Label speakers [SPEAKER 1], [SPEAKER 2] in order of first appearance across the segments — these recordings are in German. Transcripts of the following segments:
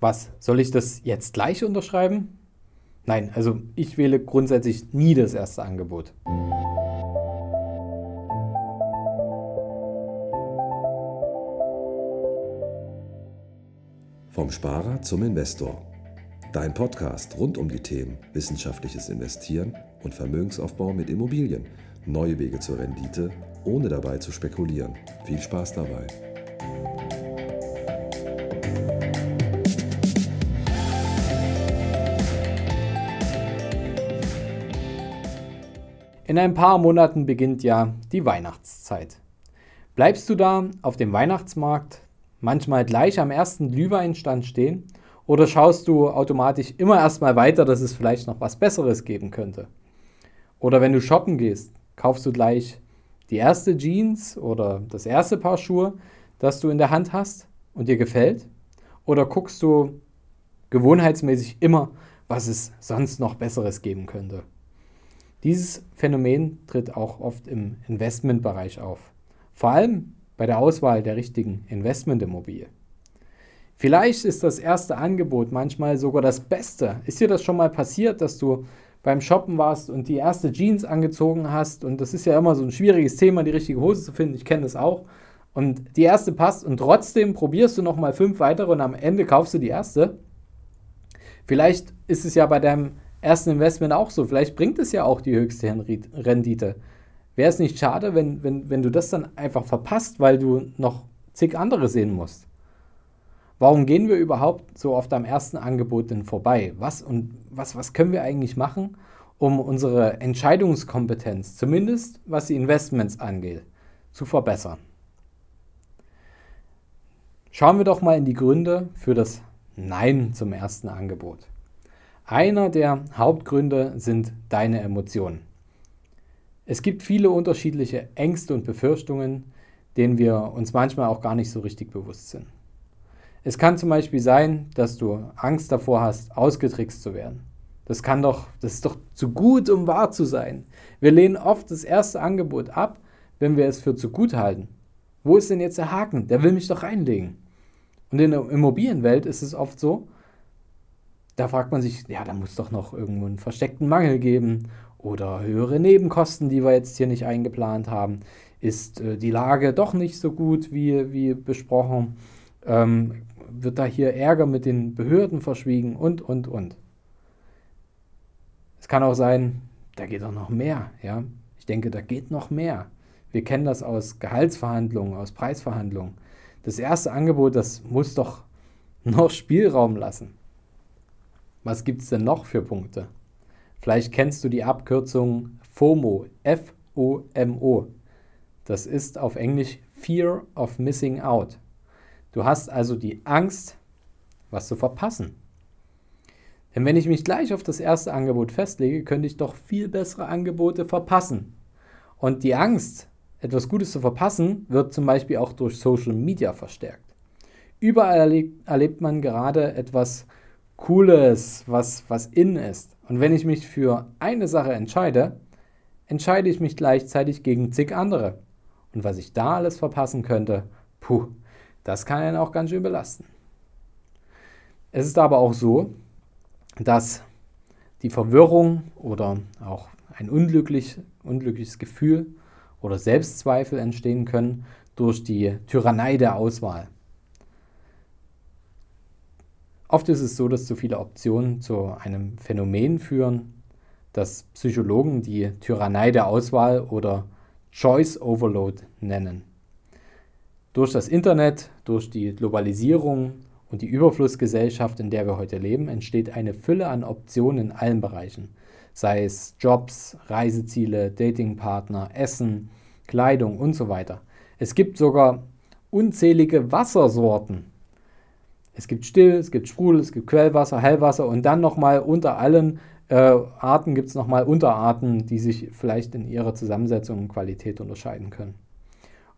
[SPEAKER 1] Was, soll ich das jetzt gleich unterschreiben? Nein, also ich wähle grundsätzlich nie das erste Angebot.
[SPEAKER 2] Vom Sparer zum Investor. Dein Podcast rund um die Themen wissenschaftliches Investieren und Vermögensaufbau mit Immobilien. Neue Wege zur Rendite, ohne dabei zu spekulieren. Viel Spaß dabei.
[SPEAKER 1] In ein paar Monaten beginnt ja die Weihnachtszeit. Bleibst du da auf dem Weihnachtsmarkt manchmal gleich am ersten Glühweinstand stehen oder schaust du automatisch immer erstmal weiter, dass es vielleicht noch was Besseres geben könnte? Oder wenn du shoppen gehst, kaufst du gleich die erste Jeans oder das erste Paar Schuhe, das du in der Hand hast und dir gefällt? Oder guckst du gewohnheitsmäßig immer, was es sonst noch Besseres geben könnte? Dieses Phänomen tritt auch oft im Investmentbereich auf. Vor allem bei der Auswahl der richtigen Investmentimmobilie. Vielleicht ist das erste Angebot manchmal sogar das Beste. Ist dir das schon mal passiert, dass du beim Shoppen warst und die erste Jeans angezogen hast? Und das ist ja immer so ein schwieriges Thema, die richtige Hose zu finden. Ich kenne das auch. Und die erste passt und trotzdem probierst du nochmal fünf weitere und am Ende kaufst du die erste. Vielleicht ist es ja bei deinem ersten Investment auch so. Vielleicht bringt es ja auch die höchste Rendite. Wäre es nicht schade, wenn, wenn, wenn du das dann einfach verpasst, weil du noch zig andere sehen musst? Warum gehen wir überhaupt so oft am ersten Angebot denn vorbei? Was und was, was können wir eigentlich machen, um unsere Entscheidungskompetenz, zumindest was die Investments angeht, zu verbessern? Schauen wir doch mal in die Gründe für das Nein zum ersten Angebot. Einer der Hauptgründe sind deine Emotionen. Es gibt viele unterschiedliche Ängste und Befürchtungen, denen wir uns manchmal auch gar nicht so richtig bewusst sind. Es kann zum Beispiel sein, dass du Angst davor hast, ausgetrickst zu werden. Das kann doch, das ist doch zu gut, um wahr zu sein. Wir lehnen oft das erste Angebot ab, wenn wir es für zu gut halten. Wo ist denn jetzt der Haken? Der will mich doch reinlegen. Und in der Immobilienwelt ist es oft so, da fragt man sich, ja, da muss doch noch irgendwo einen versteckten Mangel geben oder höhere Nebenkosten, die wir jetzt hier nicht eingeplant haben. Ist äh, die Lage doch nicht so gut wie, wie besprochen? Ähm, wird da hier Ärger mit den Behörden verschwiegen und, und, und. Es kann auch sein, da geht doch noch mehr. Ja? Ich denke, da geht noch mehr. Wir kennen das aus Gehaltsverhandlungen, aus Preisverhandlungen. Das erste Angebot, das muss doch noch Spielraum lassen. Was gibt es denn noch für Punkte? Vielleicht kennst du die Abkürzung FOMO, F-O-M-O. Das ist auf Englisch Fear of Missing Out. Du hast also die Angst, was zu verpassen. Denn wenn ich mich gleich auf das erste Angebot festlege, könnte ich doch viel bessere Angebote verpassen. Und die Angst, etwas Gutes zu verpassen, wird zum Beispiel auch durch Social Media verstärkt. Überall erlebt, erlebt man gerade etwas Cooles, was, was in ist. Und wenn ich mich für eine Sache entscheide, entscheide ich mich gleichzeitig gegen zig andere. Und was ich da alles verpassen könnte, puh, das kann einen auch ganz schön belasten. Es ist aber auch so, dass die Verwirrung oder auch ein unglücklich, unglückliches Gefühl oder Selbstzweifel entstehen können durch die Tyrannei der Auswahl. Oft ist es so, dass zu viele Optionen zu einem Phänomen führen, das Psychologen die Tyrannei der Auswahl oder Choice Overload nennen. Durch das Internet, durch die Globalisierung und die Überflussgesellschaft, in der wir heute leben, entsteht eine Fülle an Optionen in allen Bereichen, sei es Jobs, Reiseziele, Datingpartner, Essen, Kleidung und so weiter. Es gibt sogar unzählige Wassersorten, es gibt Still, es gibt Sprudel, es gibt Quellwasser, Hellwasser und dann nochmal unter allen äh, Arten gibt es nochmal Unterarten, die sich vielleicht in ihrer Zusammensetzung und Qualität unterscheiden können.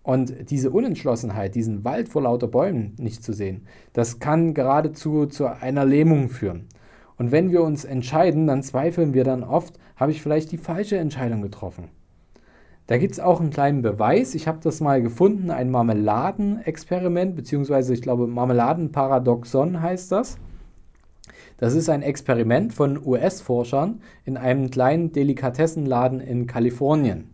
[SPEAKER 1] Und diese Unentschlossenheit, diesen Wald vor lauter Bäumen nicht zu sehen, das kann geradezu zu einer Lähmung führen. Und wenn wir uns entscheiden, dann zweifeln wir dann oft, habe ich vielleicht die falsche Entscheidung getroffen. Da gibt es auch einen kleinen Beweis. Ich habe das mal gefunden, ein Marmeladenexperiment, beziehungsweise ich glaube Marmeladenparadoxon heißt das. Das ist ein Experiment von US-Forschern in einem kleinen Delikatessenladen in Kalifornien.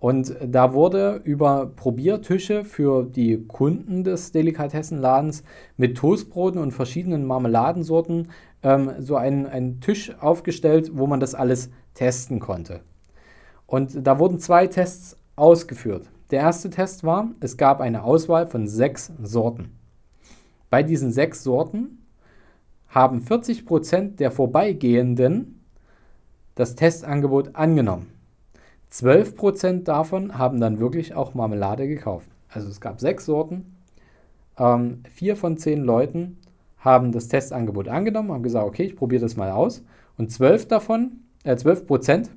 [SPEAKER 1] Und da wurde über Probiertische für die Kunden des Delikatessenladens mit Toastbroten und verschiedenen Marmeladensorten ähm, so ein, ein Tisch aufgestellt, wo man das alles testen konnte. Und da wurden zwei Tests ausgeführt. Der erste Test war, es gab eine Auswahl von sechs Sorten. Bei diesen sechs Sorten haben 40% der Vorbeigehenden das Testangebot angenommen. 12% davon haben dann wirklich auch Marmelade gekauft. Also es gab sechs Sorten. Ähm, vier von zehn Leuten haben das Testangebot angenommen, haben gesagt, okay, ich probiere das mal aus. Und 12 davon, äh, 12 Prozent,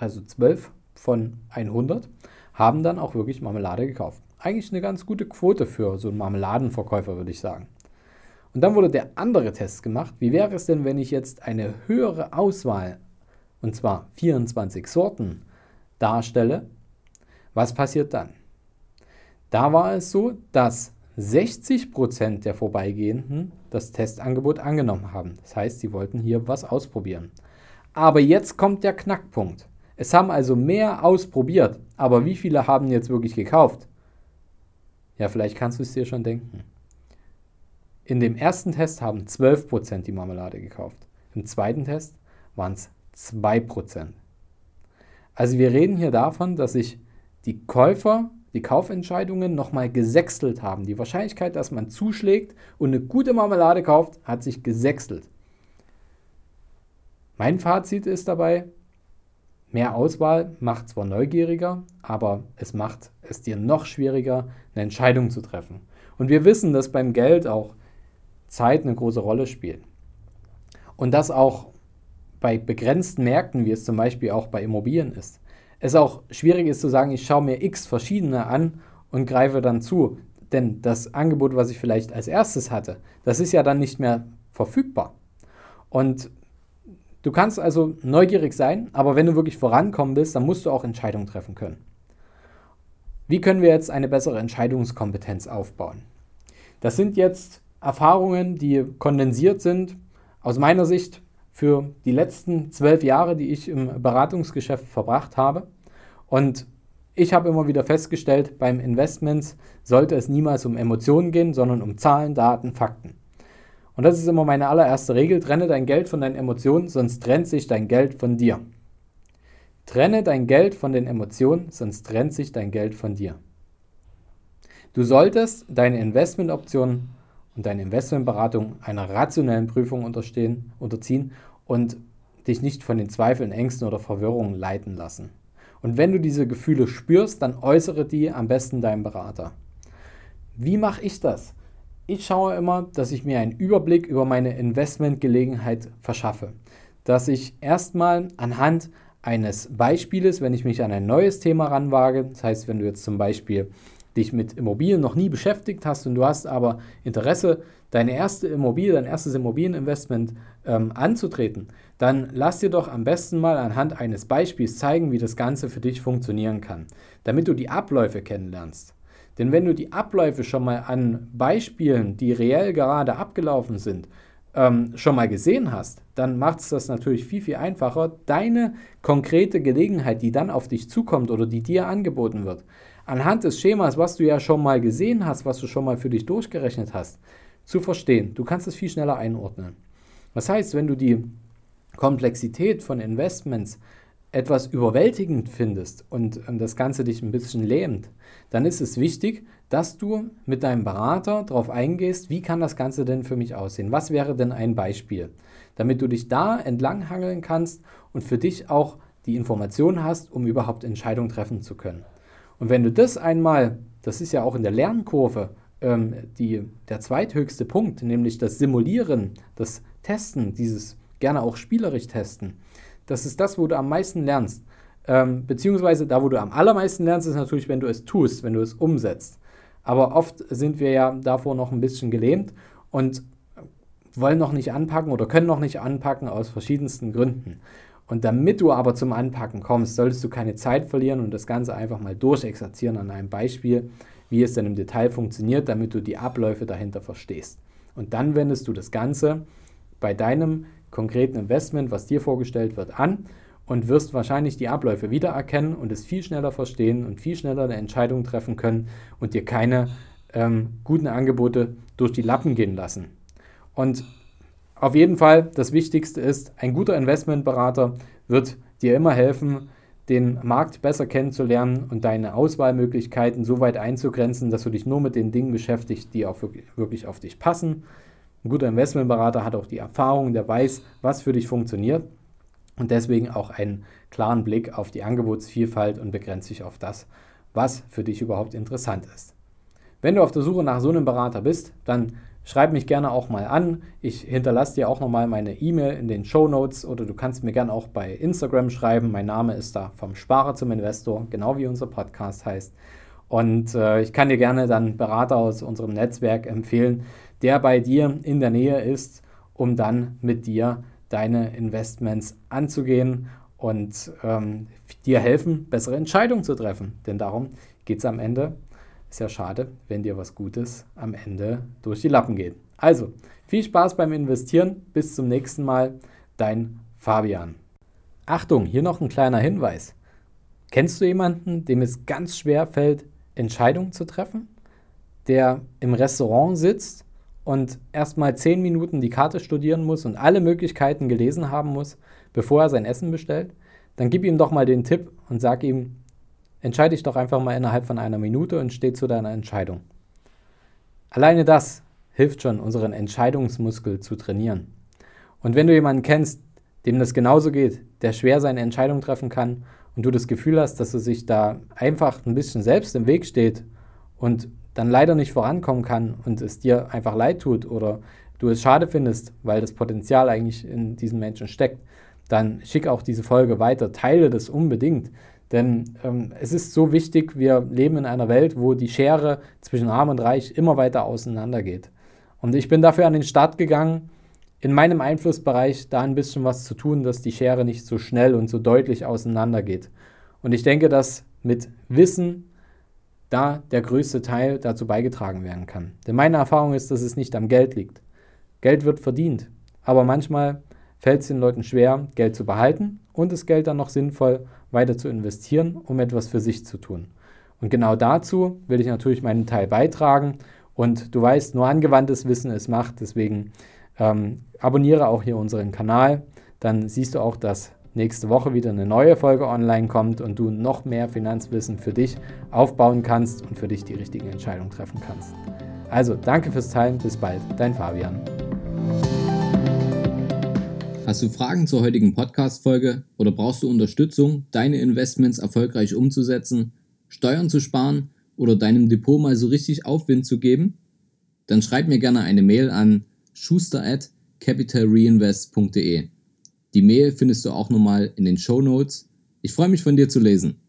[SPEAKER 1] also 12 von 100, haben dann auch wirklich Marmelade gekauft. Eigentlich eine ganz gute Quote für so einen Marmeladenverkäufer, würde ich sagen. Und dann wurde der andere Test gemacht. Wie wäre es denn, wenn ich jetzt eine höhere Auswahl, und zwar 24 Sorten, darstelle? Was passiert dann? Da war es so, dass 60% der Vorbeigehenden das Testangebot angenommen haben. Das heißt, sie wollten hier was ausprobieren. Aber jetzt kommt der Knackpunkt. Es haben also mehr ausprobiert, aber wie viele haben jetzt wirklich gekauft? Ja, vielleicht kannst du es dir schon denken. In dem ersten Test haben 12% die Marmelade gekauft. Im zweiten Test waren es 2%. Also wir reden hier davon, dass sich die Käufer die Kaufentscheidungen nochmal gesechselt haben. Die Wahrscheinlichkeit, dass man zuschlägt und eine gute Marmelade kauft, hat sich gesechselt. Mein Fazit ist dabei, Mehr Auswahl macht zwar neugieriger, aber es macht es dir noch schwieriger, eine Entscheidung zu treffen. Und wir wissen, dass beim Geld auch Zeit eine große Rolle spielt. Und das auch bei begrenzten Märkten, wie es zum Beispiel auch bei Immobilien ist. Es auch schwierig ist zu sagen, ich schaue mir x verschiedene an und greife dann zu. Denn das Angebot, was ich vielleicht als erstes hatte, das ist ja dann nicht mehr verfügbar. Und Du kannst also neugierig sein, aber wenn du wirklich vorankommen willst, dann musst du auch Entscheidungen treffen können. Wie können wir jetzt eine bessere Entscheidungskompetenz aufbauen? Das sind jetzt Erfahrungen, die kondensiert sind aus meiner Sicht für die letzten zwölf Jahre, die ich im Beratungsgeschäft verbracht habe. Und ich habe immer wieder festgestellt, beim Investments sollte es niemals um Emotionen gehen, sondern um Zahlen, Daten, Fakten. Und das ist immer meine allererste Regel. Trenne dein Geld von deinen Emotionen, sonst trennt sich dein Geld von dir. Trenne dein Geld von den Emotionen, sonst trennt sich dein Geld von dir. Du solltest deine Investmentoptionen und deine Investmentberatung einer rationellen Prüfung unterziehen und dich nicht von den Zweifeln, Ängsten oder Verwirrungen leiten lassen. Und wenn du diese Gefühle spürst, dann äußere die am besten deinem Berater. Wie mache ich das? Ich schaue immer, dass ich mir einen Überblick über meine Investmentgelegenheit verschaffe. Dass ich erstmal anhand eines Beispieles, wenn ich mich an ein neues Thema ranwage, das heißt, wenn du jetzt zum Beispiel dich mit Immobilien noch nie beschäftigt hast und du hast aber Interesse, deine erste Immobilie, dein erstes Immobilieninvestment ähm, anzutreten, dann lass dir doch am besten mal anhand eines Beispiels zeigen, wie das Ganze für dich funktionieren kann, damit du die Abläufe kennenlernst. Denn wenn du die Abläufe schon mal an Beispielen, die reell gerade abgelaufen sind, ähm, schon mal gesehen hast, dann macht es das natürlich viel, viel einfacher, deine konkrete Gelegenheit, die dann auf dich zukommt oder die dir angeboten wird, anhand des Schemas, was du ja schon mal gesehen hast, was du schon mal für dich durchgerechnet hast, zu verstehen. Du kannst es viel schneller einordnen. Das heißt, wenn du die Komplexität von Investments etwas überwältigend findest und ähm, das Ganze dich ein bisschen lähmt, dann ist es wichtig, dass du mit deinem Berater darauf eingehst, wie kann das Ganze denn für mich aussehen? Was wäre denn ein Beispiel? Damit du dich da entlanghangeln kannst und für dich auch die Information hast, um überhaupt Entscheidungen treffen zu können. Und wenn du das einmal, das ist ja auch in der Lernkurve ähm, die, der zweithöchste Punkt, nämlich das Simulieren, das Testen, dieses gerne auch spielerisch testen, das ist das, wo du am meisten lernst. Ähm, beziehungsweise da, wo du am allermeisten lernst, ist natürlich, wenn du es tust, wenn du es umsetzt. Aber oft sind wir ja davor noch ein bisschen gelähmt und wollen noch nicht anpacken oder können noch nicht anpacken aus verschiedensten Gründen. Und damit du aber zum Anpacken kommst, solltest du keine Zeit verlieren und das Ganze einfach mal durchexerzieren an einem Beispiel, wie es dann im Detail funktioniert, damit du die Abläufe dahinter verstehst. Und dann wendest du das Ganze bei deinem konkreten Investment, was dir vorgestellt wird, an und wirst wahrscheinlich die Abläufe wiedererkennen und es viel schneller verstehen und viel schneller eine Entscheidung treffen können und dir keine ähm, guten Angebote durch die Lappen gehen lassen. Und auf jeden Fall, das Wichtigste ist, ein guter Investmentberater wird dir immer helfen, den Markt besser kennenzulernen und deine Auswahlmöglichkeiten so weit einzugrenzen, dass du dich nur mit den Dingen beschäftigst, die auch wirklich auf dich passen. Ein guter Investmentberater hat auch die Erfahrung, der weiß, was für dich funktioniert und deswegen auch einen klaren Blick auf die Angebotsvielfalt und begrenzt sich auf das, was für dich überhaupt interessant ist. Wenn du auf der Suche nach so einem Berater bist, dann schreib mich gerne auch mal an. Ich hinterlasse dir auch nochmal meine E-Mail in den Show Notes oder du kannst mir gerne auch bei Instagram schreiben. Mein Name ist da vom Sparer zum Investor, genau wie unser Podcast heißt. Und äh, ich kann dir gerne dann Berater aus unserem Netzwerk empfehlen, der bei dir in der Nähe ist, um dann mit dir deine Investments anzugehen und ähm, dir helfen, bessere Entscheidungen zu treffen. Denn darum geht es am Ende ist ja schade, wenn dir was Gutes am Ende durch die Lappen geht. Also, viel Spaß beim Investieren. Bis zum nächsten Mal. Dein Fabian. Achtung, hier noch ein kleiner Hinweis. Kennst du jemanden, dem es ganz schwer fällt, Entscheidungen zu treffen? Der im Restaurant sitzt und erstmal zehn Minuten die Karte studieren muss und alle Möglichkeiten gelesen haben muss, bevor er sein Essen bestellt? Dann gib ihm doch mal den Tipp und sag ihm, Entscheide dich doch einfach mal innerhalb von einer Minute und steh zu deiner Entscheidung. Alleine das hilft schon, unseren Entscheidungsmuskel zu trainieren. Und wenn du jemanden kennst, dem das genauso geht, der schwer seine Entscheidung treffen kann und du das Gefühl hast, dass er sich da einfach ein bisschen selbst im Weg steht und dann leider nicht vorankommen kann und es dir einfach leid tut oder du es schade findest, weil das Potenzial eigentlich in diesen Menschen steckt, dann schick auch diese Folge weiter, teile das unbedingt. Denn ähm, es ist so wichtig, wir leben in einer Welt, wo die Schere zwischen Arm und Reich immer weiter auseinandergeht. Und ich bin dafür an den Start gegangen, in meinem Einflussbereich da ein bisschen was zu tun, dass die Schere nicht so schnell und so deutlich auseinandergeht. Und ich denke, dass mit Wissen da der größte Teil dazu beigetragen werden kann. Denn meine Erfahrung ist, dass es nicht am Geld liegt. Geld wird verdient, aber manchmal fällt es den Leuten schwer, Geld zu behalten und das Geld dann noch sinnvoll weiter zu investieren, um etwas für sich zu tun. Und genau dazu will ich natürlich meinen Teil beitragen. Und du weißt, nur angewandtes Wissen ist Macht. Deswegen ähm, abonniere auch hier unseren Kanal. Dann siehst du auch, dass nächste Woche wieder eine neue Folge online kommt und du noch mehr Finanzwissen für dich aufbauen kannst und für dich die richtigen Entscheidungen treffen kannst. Also danke fürs Teilen. Bis bald. Dein Fabian.
[SPEAKER 3] Hast du Fragen zur heutigen Podcast-Folge oder brauchst du Unterstützung, deine Investments erfolgreich umzusetzen, Steuern zu sparen oder deinem Depot mal so richtig Aufwind zu geben? Dann schreib mir gerne eine Mail an schuster at capitalreinvest.de. Die Mail findest du auch nochmal in den Show Notes. Ich freue mich von dir zu lesen.